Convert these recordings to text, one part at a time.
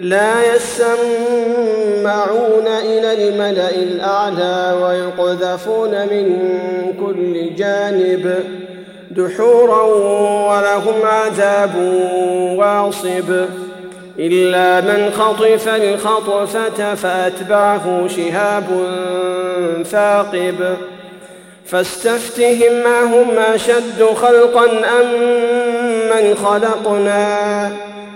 لا يسمعون إلى الملأ الأعلى ويقذفون من كل جانب دحورا ولهم عذاب واصب إلا من خطف الخطفة فأتبعه شهاب ثاقب فاستفتهم أهم أشد خلقا أم من خلقنا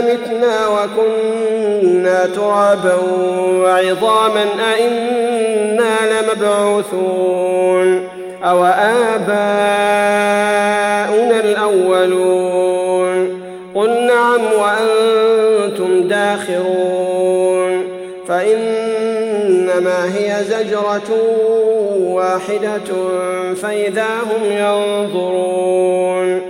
متنا وكنا ترابا وعظاما أئنا لمبعوثون. أو آباؤنا الأولون. قل نعم وأنتم داخرون. فإنما هي زجرة واحدة فإذا هم ينظرون.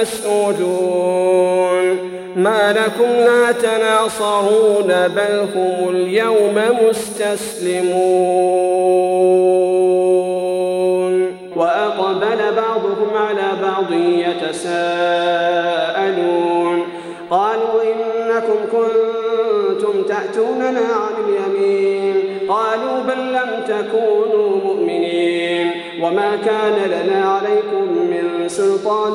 مسؤولون ما لكم لا تناصرون بل هم اليوم مستسلمون. وأقبل بعضهم على بعض يتساءلون. قالوا إنكم كنتم تأتوننا عن اليمين. قالوا بل لم تكونوا مؤمنين. وما كان لنا عليكم من سلطان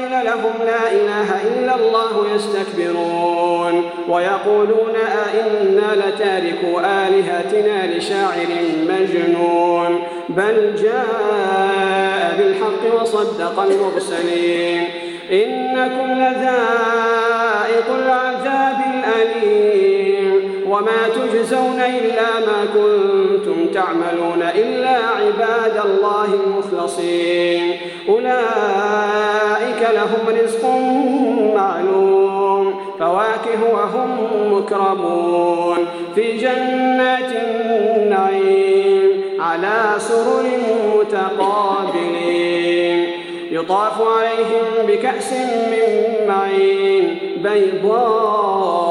لهم لا إله إلا الله يستكبرون ويقولون أئنا لتاركوا آلهتنا لشاعر مجنون بل جاء بالحق وصدق المرسلين إنكم لذائق العذاب الأليم وما تجزون إلا ما كنتم تعملون إلا عباد الله المخلصين. أولئك لهم رزق معلوم فواكه وهم مكرمون. في جنات النعيم على سرر متقابلين. يطاف عليهم بكأس من معين بيضاء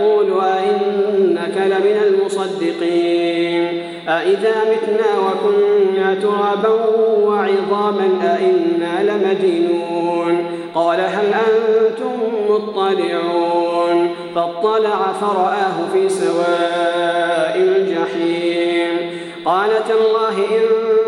يقول أئنك لمن المصدقين أإذا متنا وكنا ترابا وعظاما أإنا لمدينون قال هل أنتم مطلعون فاطلع فرآه في سواء الجحيم قالت الله إن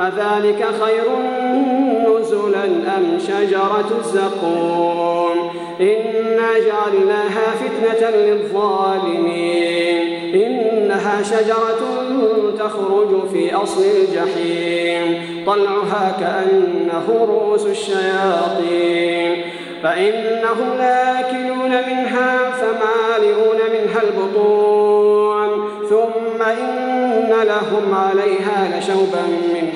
أذلك خير نزلا أم شجرة الزقوم؟ إنا جعلناها فتنة للظالمين. إنها شجرة تخرج في أصل الجحيم. طلعها كأنه رؤوس الشياطين. فإنهم لاكلون منها فمالئون منها البطون. ثم إن لهم عليها لشوبا من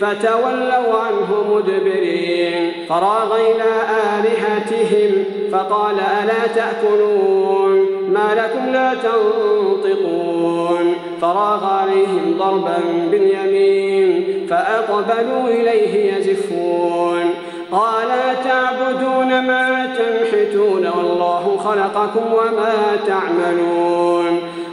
فتولوا عنه مدبرين. فراغ إلى آلهتهم فقال ألا تأكلون؟ ما لكم لا تنطقون. فراغ عليهم ضربا باليمين فأقبلوا إليه يزفون. قال تعبدون ما تنحتون والله خلقكم وما تعملون.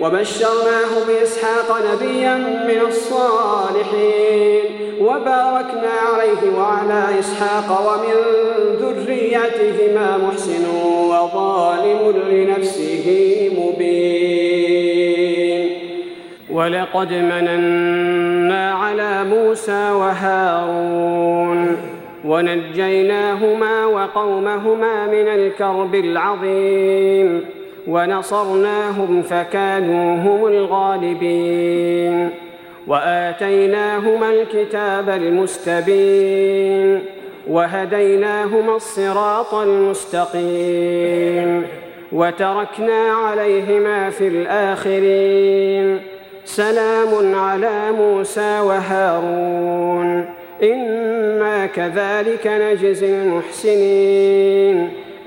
وبشرناه بإسحاق نبيا من الصالحين وباركنا عليه وعلى إسحاق ومن ذريتهما محسن وظالم لنفسه مبين. ولقد مننا على موسى وهارون ونجيناهما وقومهما من الكرب العظيم. ونصرناهم فكانوا هم الغالبين. وآتيناهما الكتاب المستبين. وهديناهما الصراط المستقيم. وتركنا عليهما في الآخرين. سلام على موسى وهارون. إنا كذلك نجزي المحسنين.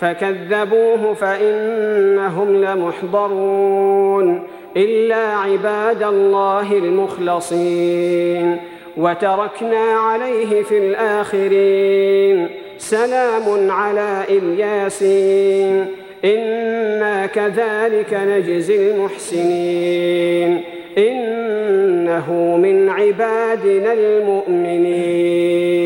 فكذبوه فإنهم لمحضرون إلا عباد الله المخلصين. وتركنا عليه في الآخرين. سلام على الياسين إنا كذلك نجزي المحسنين. إنه من عبادنا المؤمنين.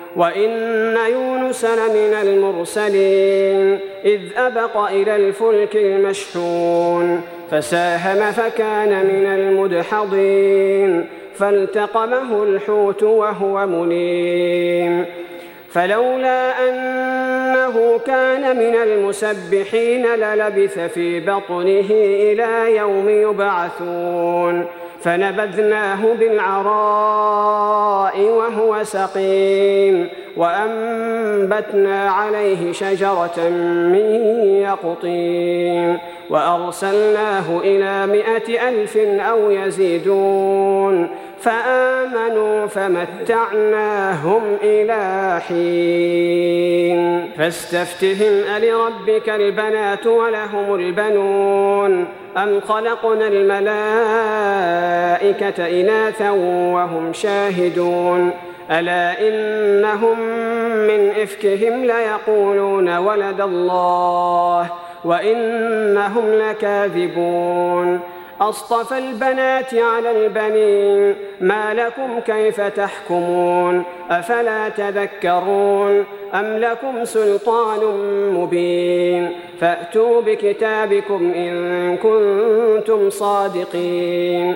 وإن يونس لمن المرسلين إذ أبق إلى الفلك المشحون فساهم فكان من المدحضين فالتقمه الحوت وهو مليم فلولا إنه كان من المسبحين للبث في بطنه إلى يوم يبعثون. فنبذناه بالعراء وهو سقيم. وأنبتنا عليه شجرة من يقطين وأرسلناه إلى مائة ألف أو يزيدون فآمنوا فمتعناهم إلى حين فاستفتهم ألربك البنات ولهم البنون أم خلقنا الملائكة إناثا وهم شاهدون ألا إنهم من إفكهم ليقولون ولد الله وإنهم لكاذبون أصطفى البنات على البنين ما لكم كيف تحكمون أفلا تذكرون أم لكم سلطان مبين فأتوا بكتابكم إن كنتم صادقين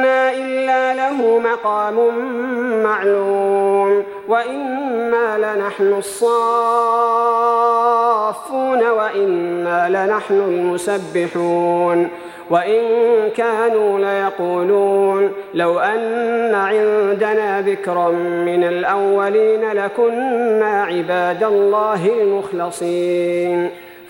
منا إلا له مقام معلوم وإنا لنحن الصافون وإنا لنحن المسبحون وإن كانوا ليقولون لو أن عندنا ذكرا من الأولين لكنا عباد الله المخلصين